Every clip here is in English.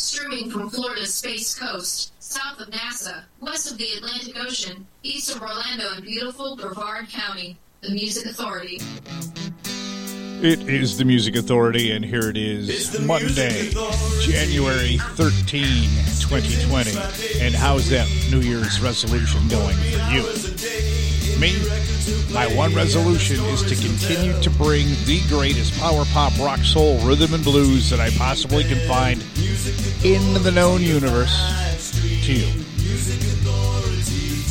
Streaming from Florida's Space Coast, south of NASA, west of the Atlantic Ocean, east of Orlando in beautiful Brevard County, the Music Authority. It is the Music Authority, and here it is Monday, January 13, 2020. And how's that New Year's resolution going for you? Me, my one resolution is to continue to bring the greatest power pop, rock, soul, rhythm, and blues that I possibly can find in the known universe to you.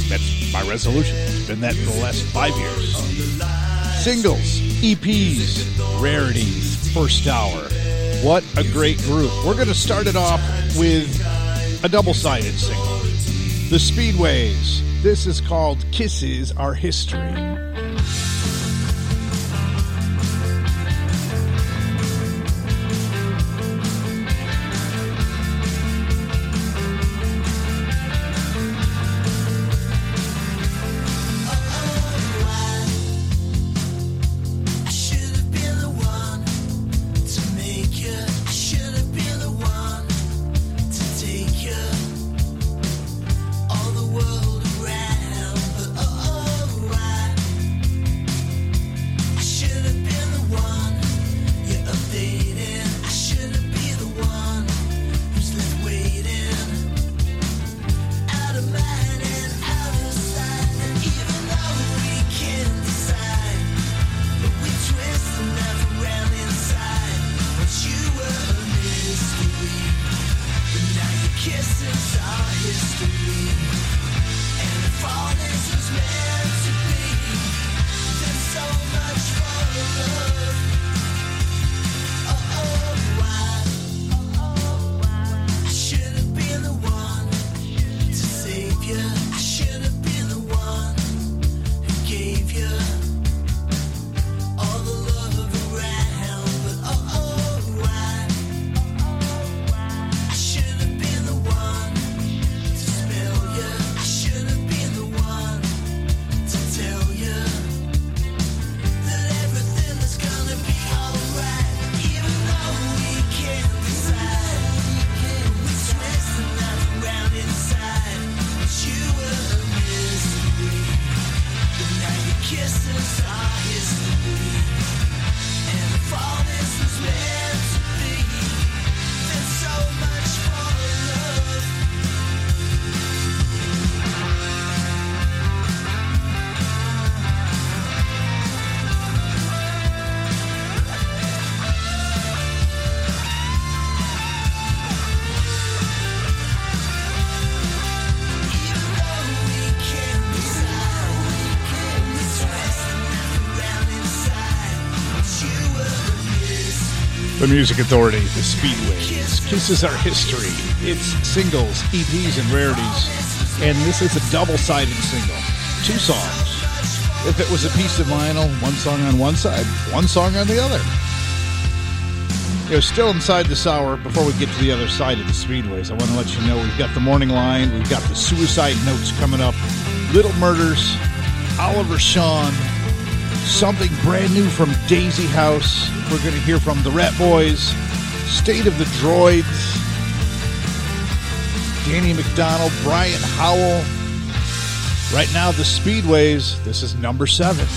That's my resolution. It's been that for the last five years. Singles, EPs, rarities, first hour. What a great group. We're going to start it off with a double sided single The Speedways. This is called Kisses Are History. Music Authority, The Speedways. Kisses Are History. It's singles, EPs, and rarities. And this is a double sided single. Two songs. If it was a piece of vinyl, one song on one side, one song on the other. You know, still inside this hour, before we get to the other side of the Speedways, I want to let you know we've got the morning line, we've got the suicide notes coming up, Little Murders, Oliver Shawn, something brand new from Daisy House. We're going to hear from the Rat Boys, State of the Droids, Danny McDonald, Brian Howell. Right now, the Speedways. This is number seven.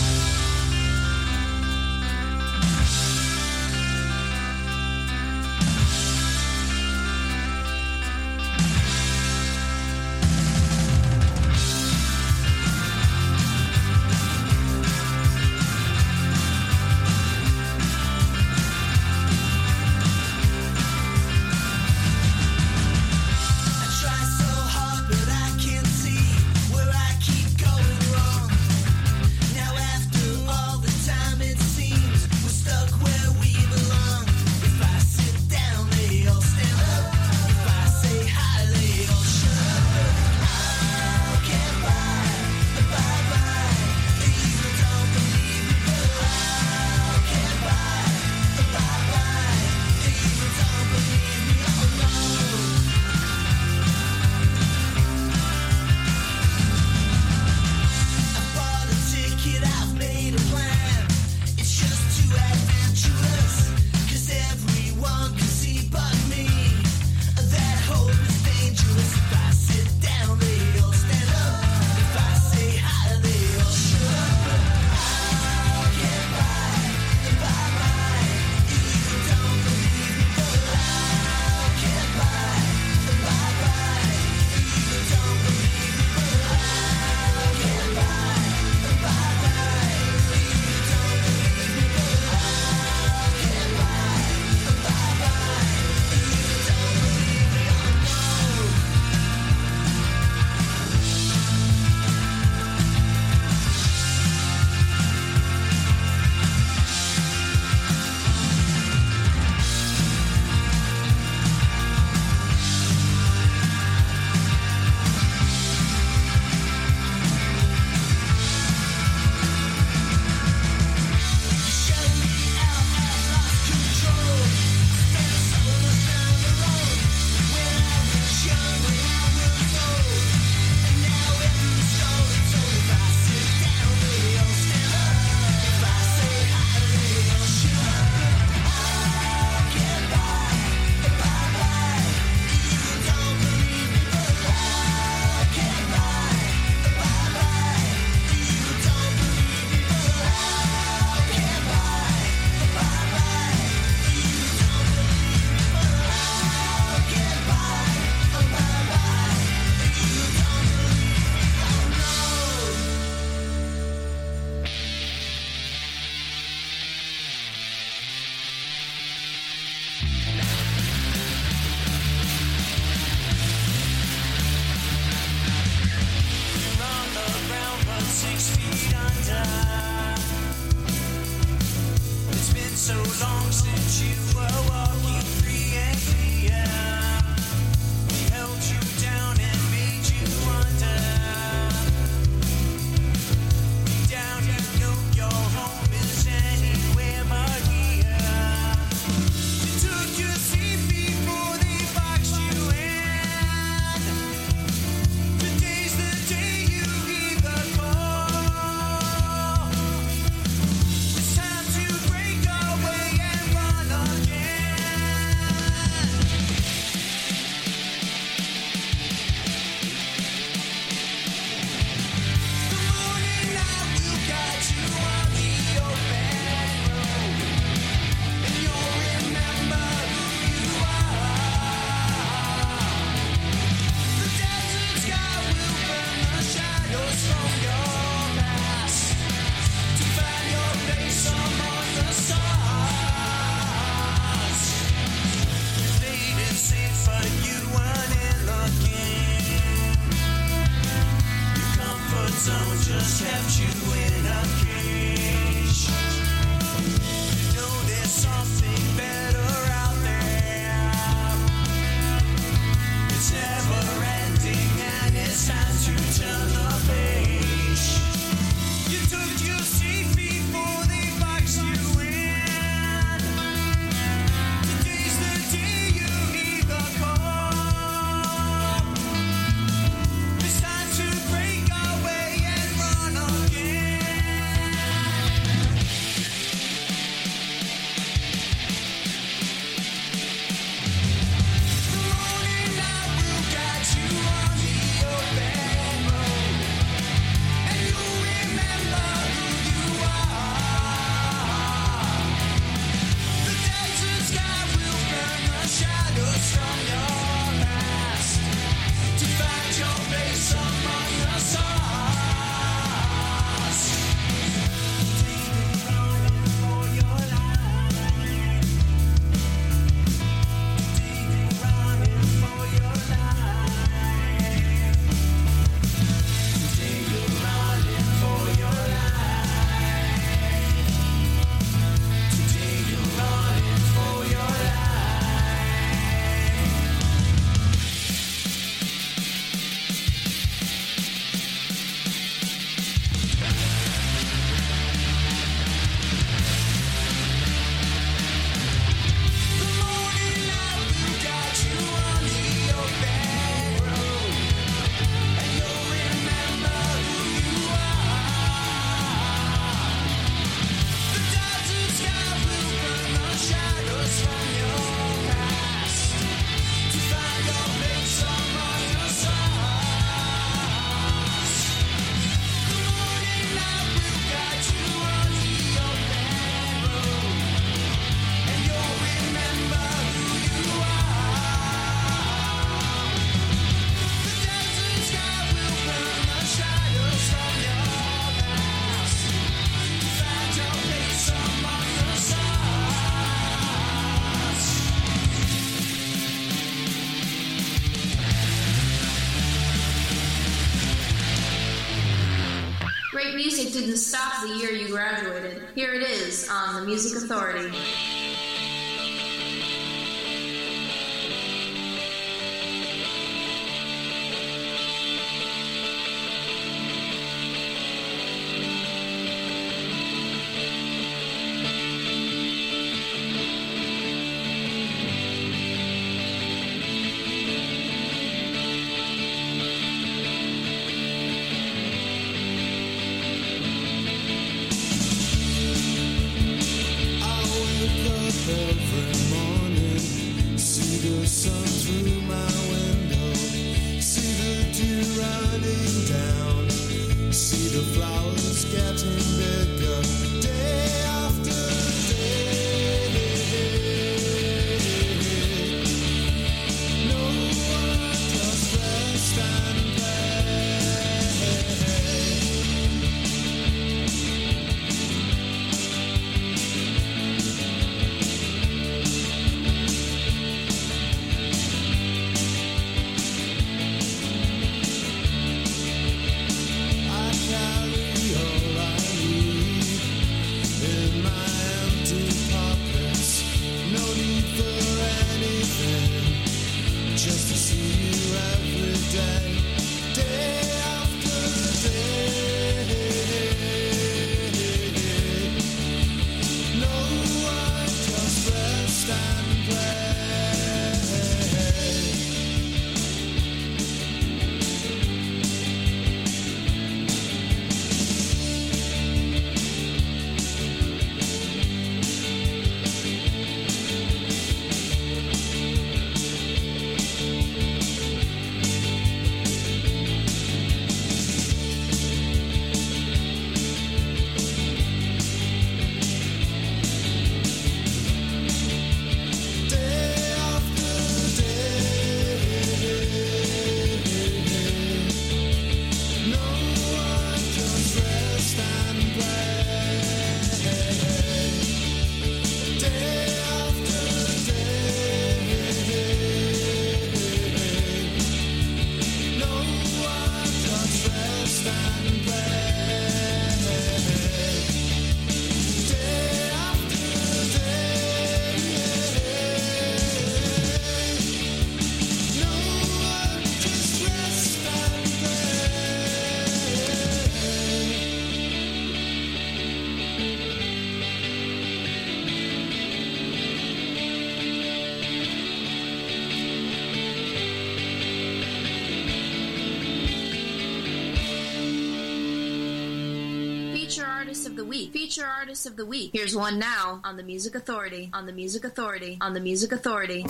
To stop the year you graduated. Here it is on the Music Authority. Week. Feature artist of the week. Here's one now on the Music Authority. On the Music Authority. On the Music Authority.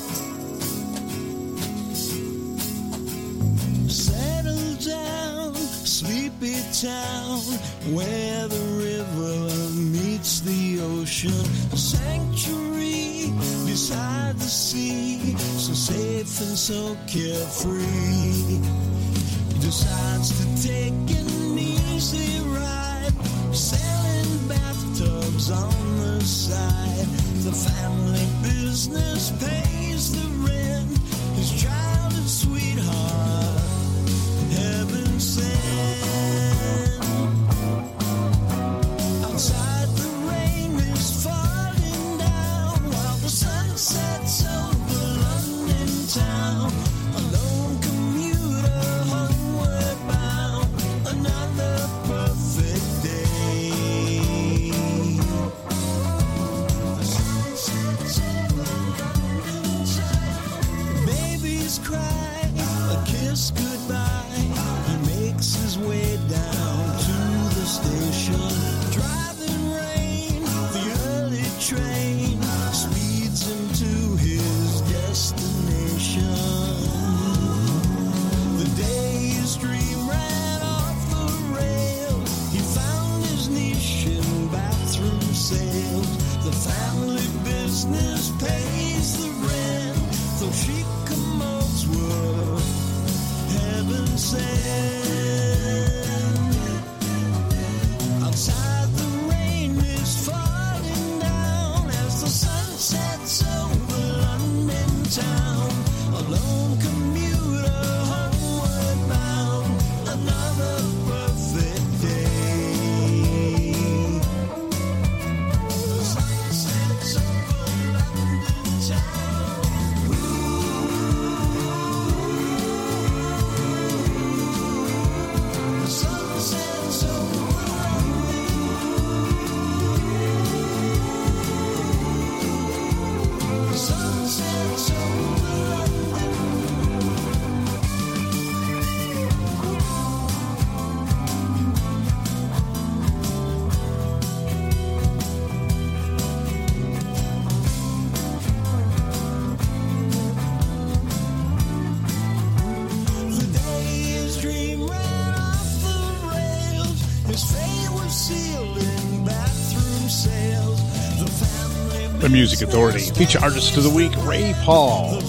Settle down, sleepy town, where the river meets the ocean. Sanctuary beside the sea, so safe and so carefree. Decides to take an easy ride, selling bathtubs on the side. The family business pays the rent. His childhood sweetheart, Music Authority. Feature artist of the week, Ray Paul.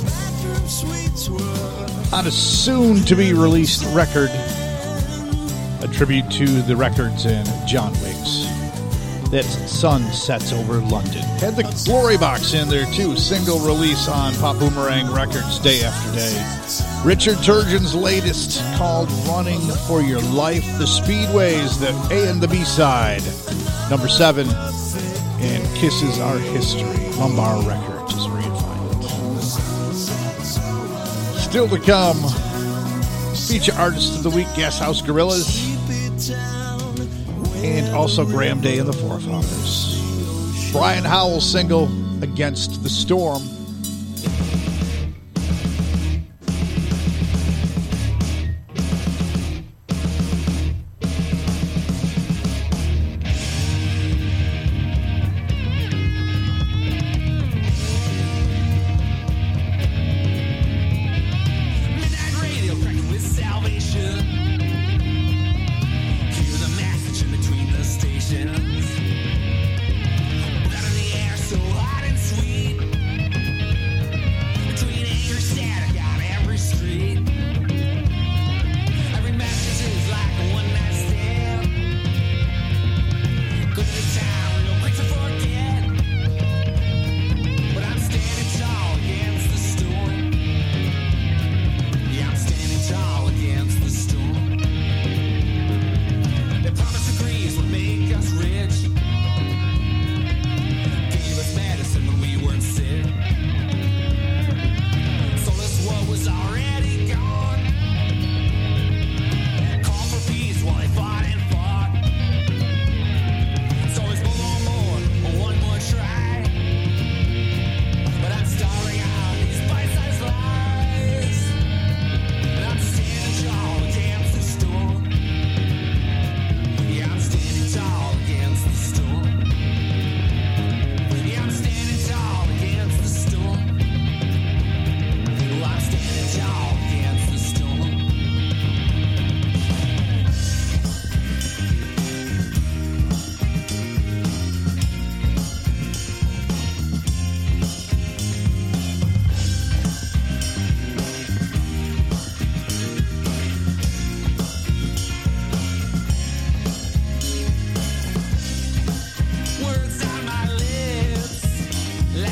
On a soon to be released record, a tribute to the records in John Wicks. Sun Sets Over London. Had the Glory Box in there too, single release on Pop Boomerang Records day after day. Richard Turgeon's latest called Running for Your Life, the Speedways, the A and the B side. Number seven, Kisses Are History. Lumbar Records is where you find it. Still to come, feature artist of the week, Gas House Gorillas, and also Graham Day and the Forefathers. Brian Howell's single, Against the Storm.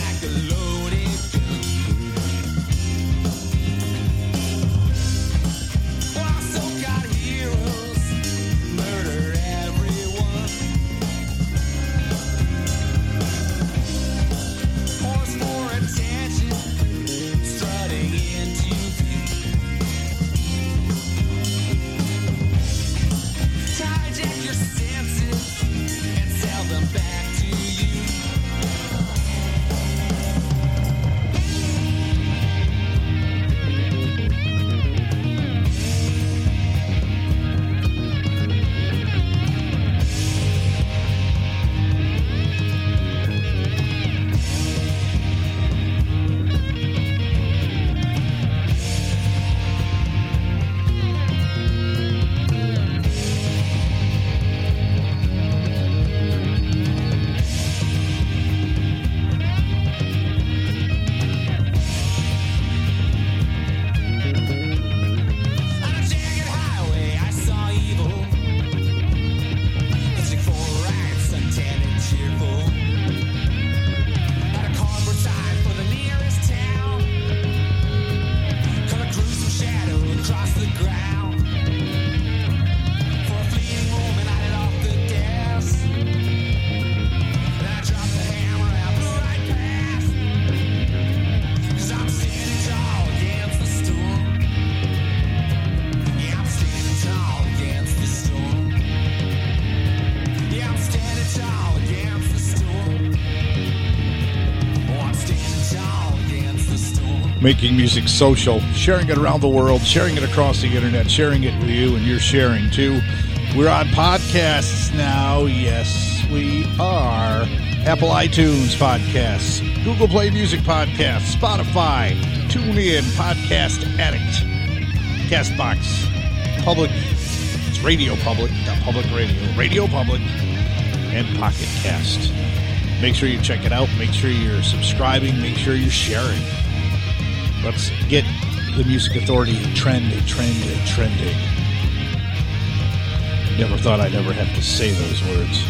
back alone. Making music social, sharing it around the world, sharing it across the internet, sharing it with you, and you're sharing too. We're on podcasts now. Yes, we are. Apple iTunes podcasts, Google Play Music podcasts, Spotify, TuneIn, Podcast Addict, Castbox, Public, it's Radio Public, not Public Radio, Radio Public, and Pocket Cast. Make sure you check it out. Make sure you're subscribing. Make sure you're sharing. Let's get the Music Authority trend, trend, trending. Never thought I'd ever have to say those words.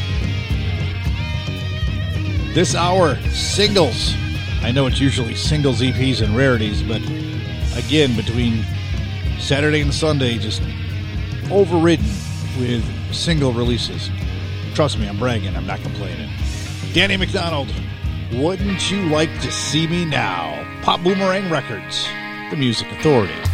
This hour, singles. I know it's usually singles, EPs, and rarities, but again, between Saturday and Sunday, just overridden with single releases. Trust me, I'm bragging, I'm not complaining. Danny McDonald, wouldn't you like to see me now? Pop Boomerang Records, the Music Authority.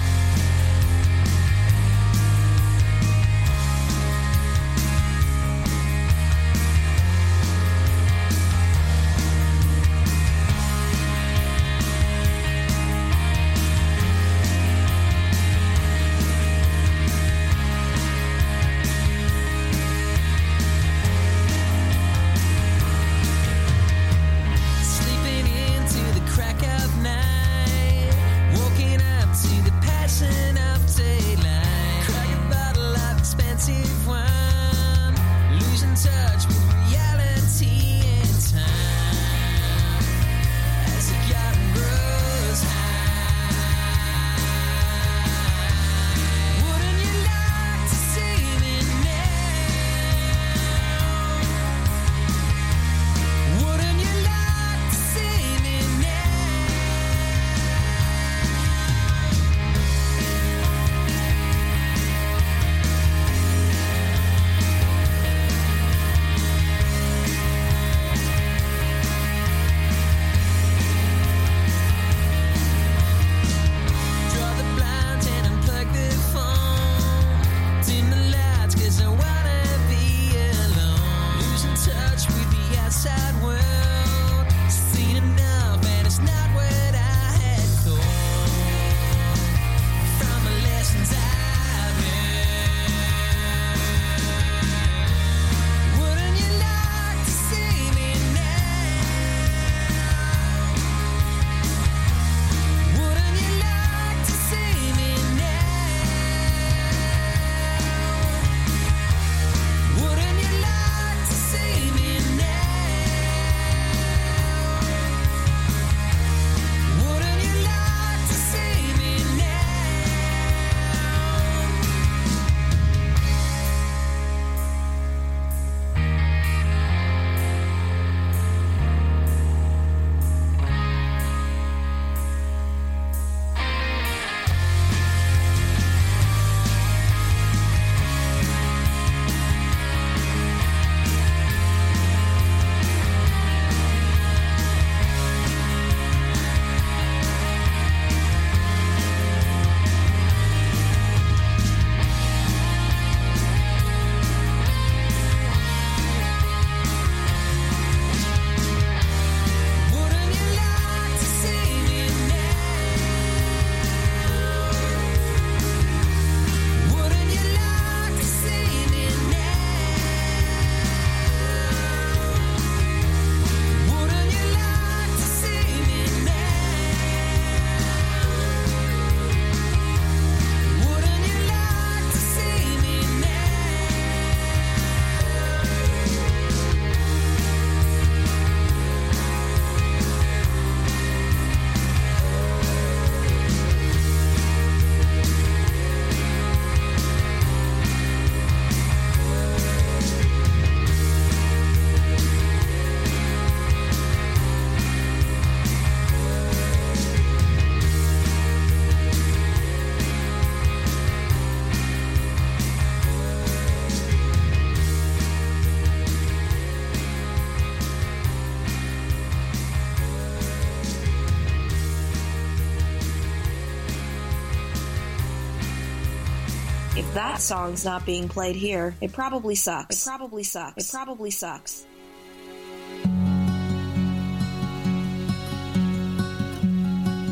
that song's not being played here. It probably sucks. It probably sucks. It probably sucks.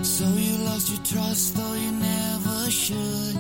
So you lost your trust, though you never should.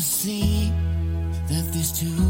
see that these two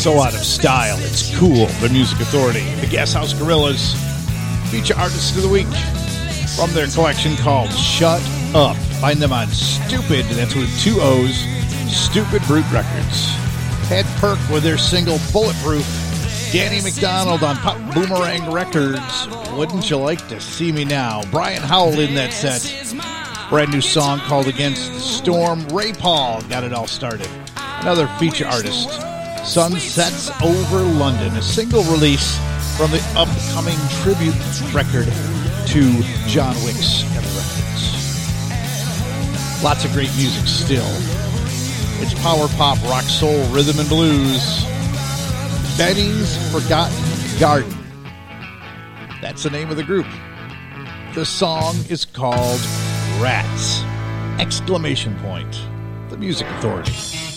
So out of style. It's cool. The Music Authority, the Gas House Gorillas, feature artist of the week from their collection called Shut Up. Find them on Stupid, that's with two O's, Stupid Brute Records. Head Perk with their single Bulletproof. Danny McDonald on Pop Boomerang Records. Wouldn't you like to see me now? Brian Howell in that set. Brand new song called Against the Storm. Ray Paul got it all started. Another feature artist. Sunsets Over London, a single release from the upcoming tribute record to John Wick's Records. Lots of great music still. It's power pop, rock, soul, rhythm, and blues. Benny's Forgotten Garden. That's the name of the group. The song is called Rats! Exclamation point. The Music Authority.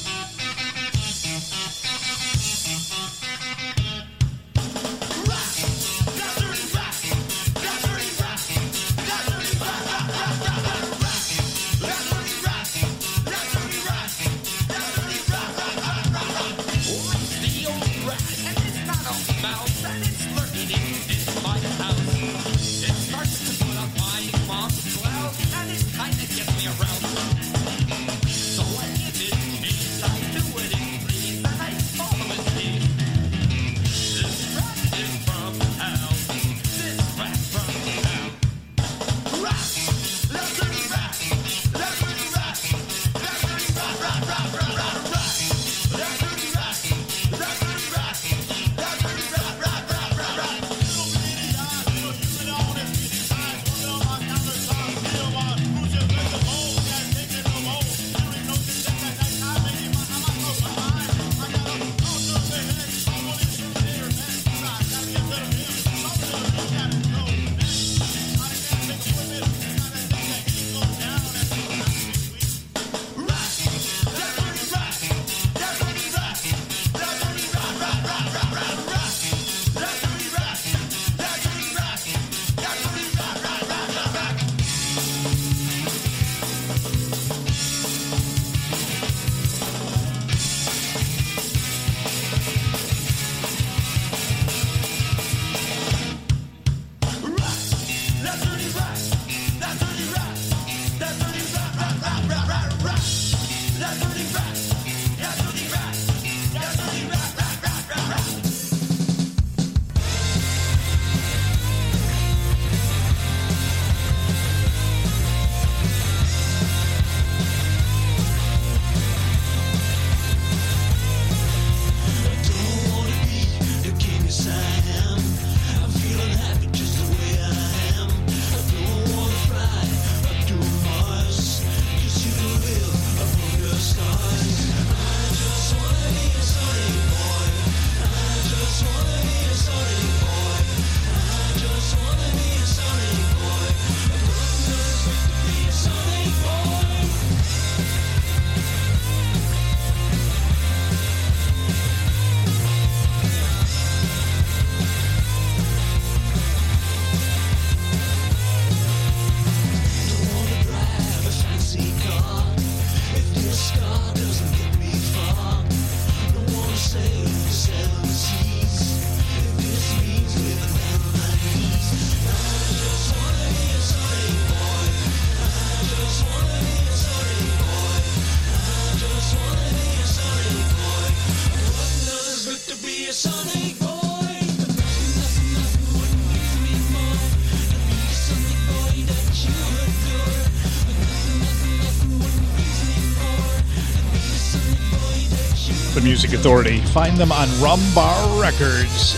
The Music Authority. Find them on Rumbar Records.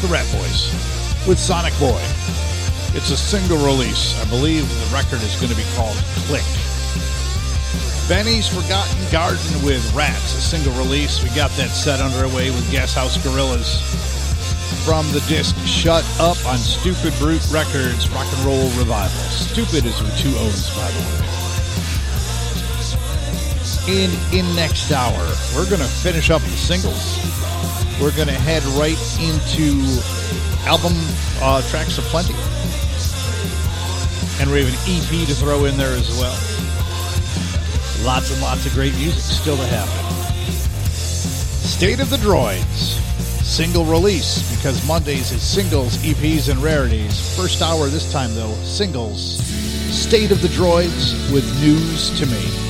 The Rat Boys with Sonic Boy. It's a single release. I believe the record is going to be called Click. Benny's Forgotten Garden with Rats, a single release. We got that set underway with Gas House Gorillas from the disc Shut Up on Stupid Brute Records Rock and Roll Revival. Stupid is with two O's, by the way in in next hour. We're going to finish up the singles. We're going to head right into album uh, tracks of plenty, and we have an EP to throw in there as well. Lots and lots of great music still to happen. State of the Droids single release because Mondays is singles, EPs, and rarities. First hour this time though, singles. State of the Droids with news to me.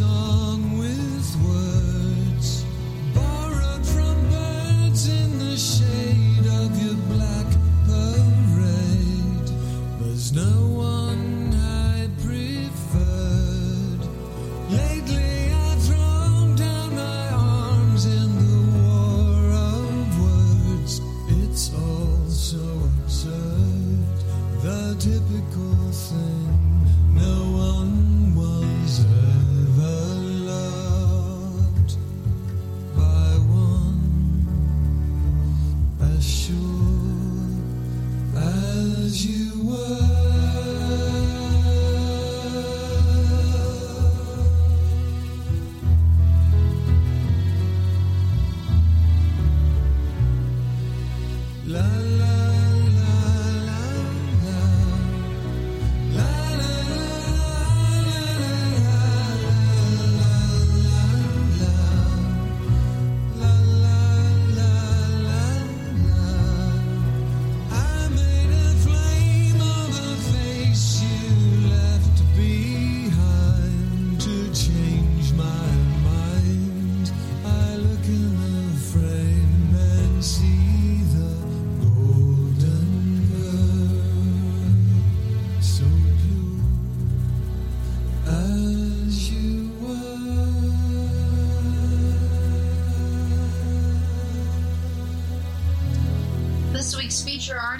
More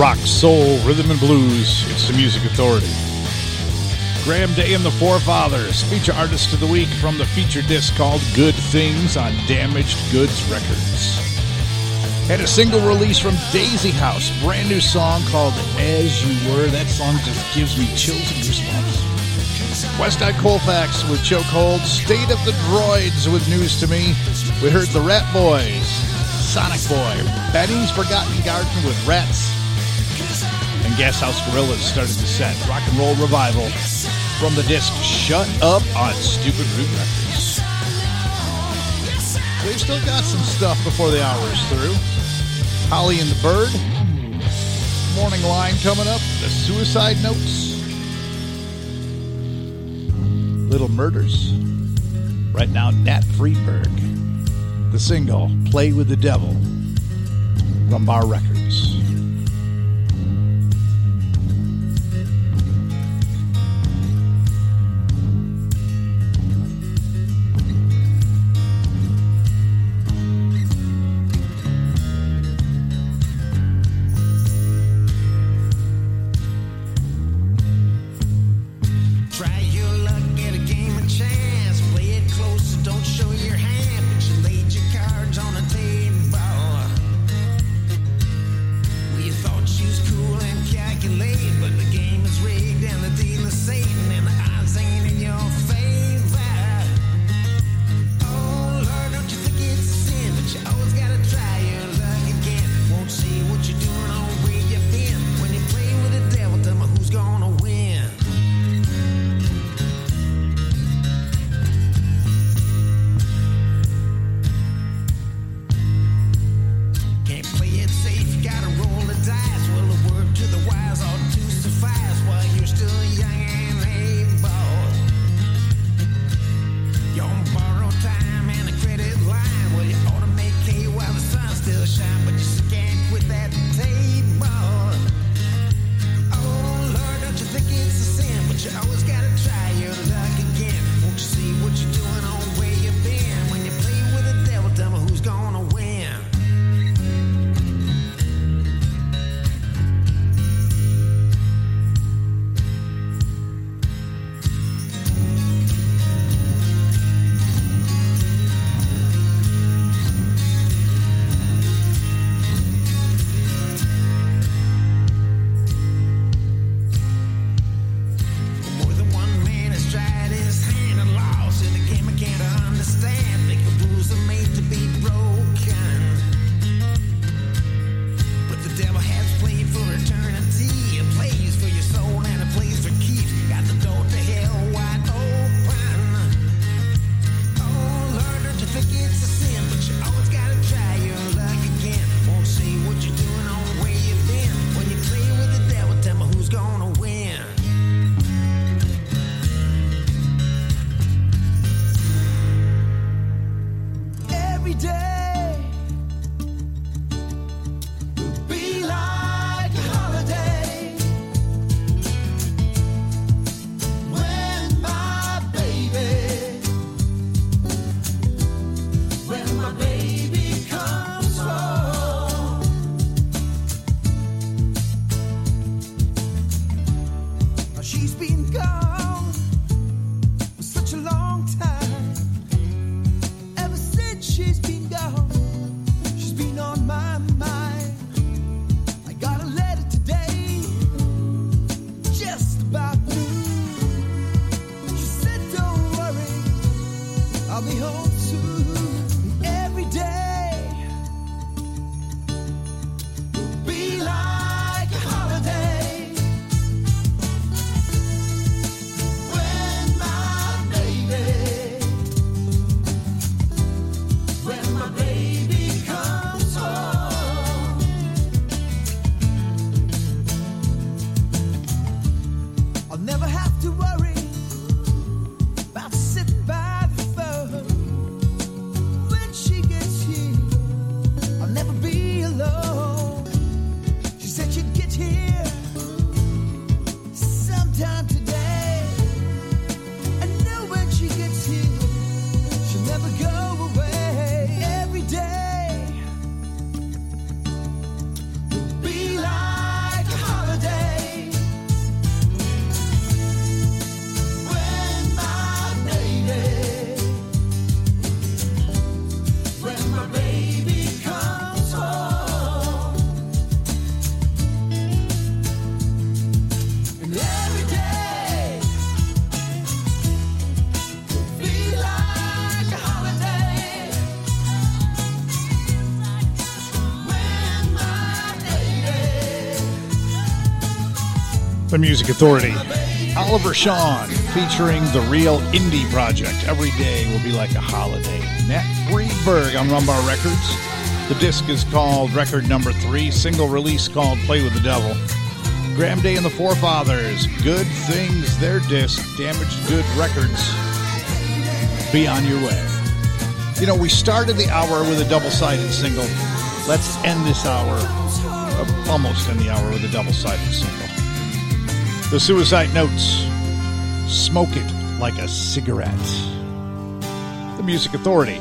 Rock, soul, rhythm and blues. It's the Music Authority. Graham Day and the Forefathers, feature artist of the week from the feature disc called Good Things on Damaged Goods Records. Had a single release from Daisy House, brand new song called As You Were. That song just gives me chills and goosebumps. West Eye Colfax with Chokehold, State of the Droids with News to Me. We heard the Rat Boys, Sonic Boy, Betty's Forgotten Garden with Rats, and Gas House Gorillas started the set. Rock and Roll Revival from the disc Shut Up on Stupid Root Records. They've still got some stuff before the hour's through. Holly and the Bird. Morning line coming up. The Suicide Notes. Little Murders. Right now, Nat Freedberg. The single, Play with the Devil. Rumbar Records. Music Authority. Oliver Sean featuring the Real Indie Project. Every day will be like a holiday. Nat Freedberg on Rumbar Records. The disc is called Record Number Three, single release called Play with the Devil. Graham Day and the Forefathers, Good Things, their disc, Damaged Good Records. Be on your way. You know, we started the hour with a double sided single. Let's end this hour, uh, almost end the hour with a double sided single. The Suicide Notes. Smoke it like a cigarette. The Music Authority.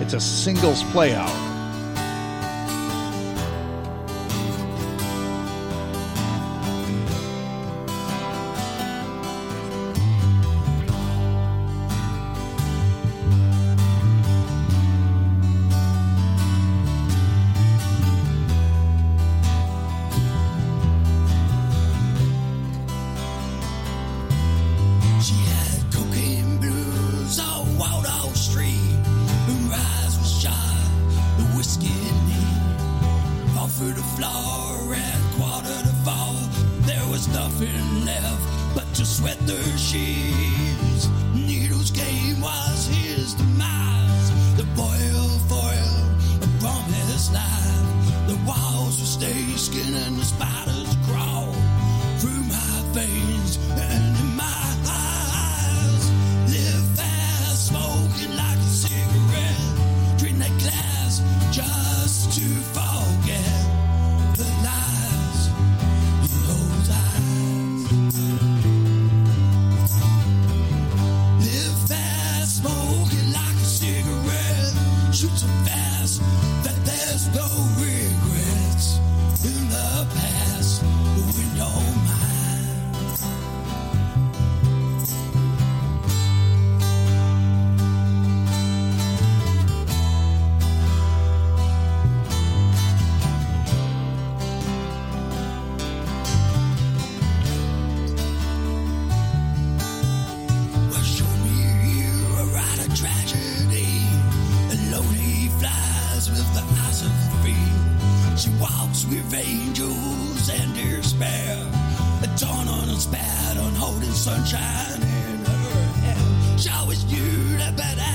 It's a singles play out. holding sunshine in her hair. She always knew that better.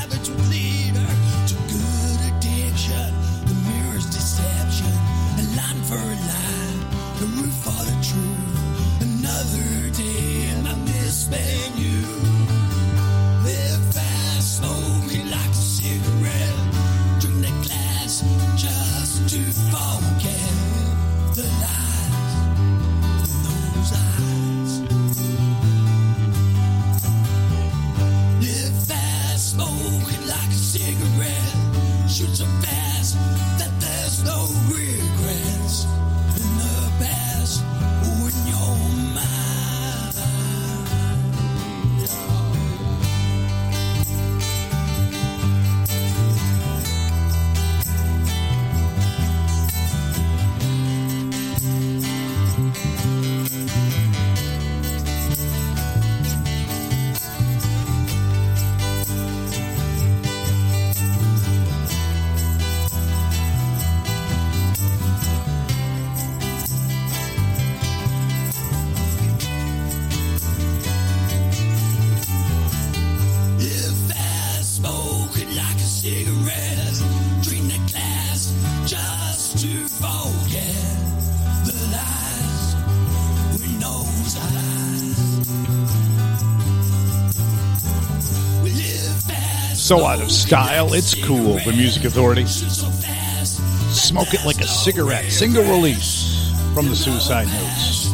so out of style, it's cool. The Music Authority. Smoke it like a cigarette. Single release from the Suicide Notes.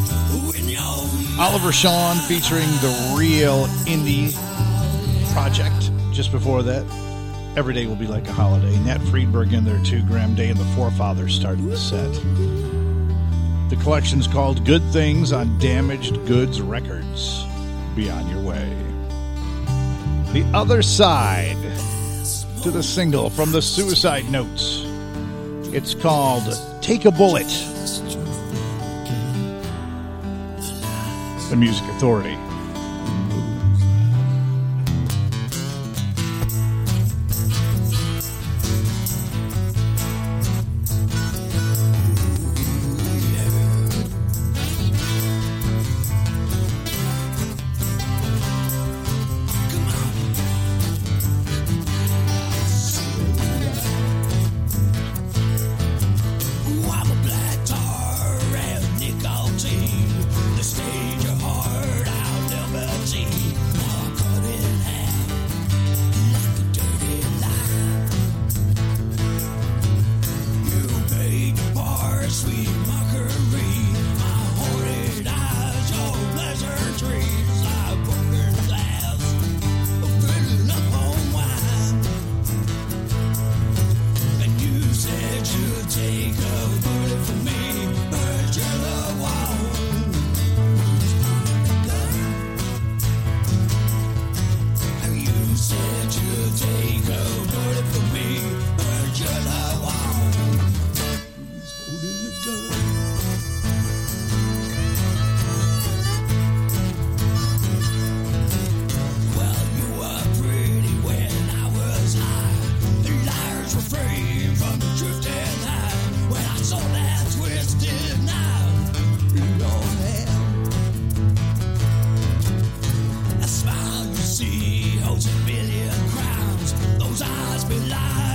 Oliver Sean featuring the real indie project. Just before that, Every Day Will Be Like a Holiday. Nat Freedberg in there too. Graham Day and the Forefathers started the set. The collection's called Good Things on Damaged Goods Records. Be on your way. The Other Side to the single from the Suicide Notes. It's called Take a Bullet. The Music Authority. must be lies.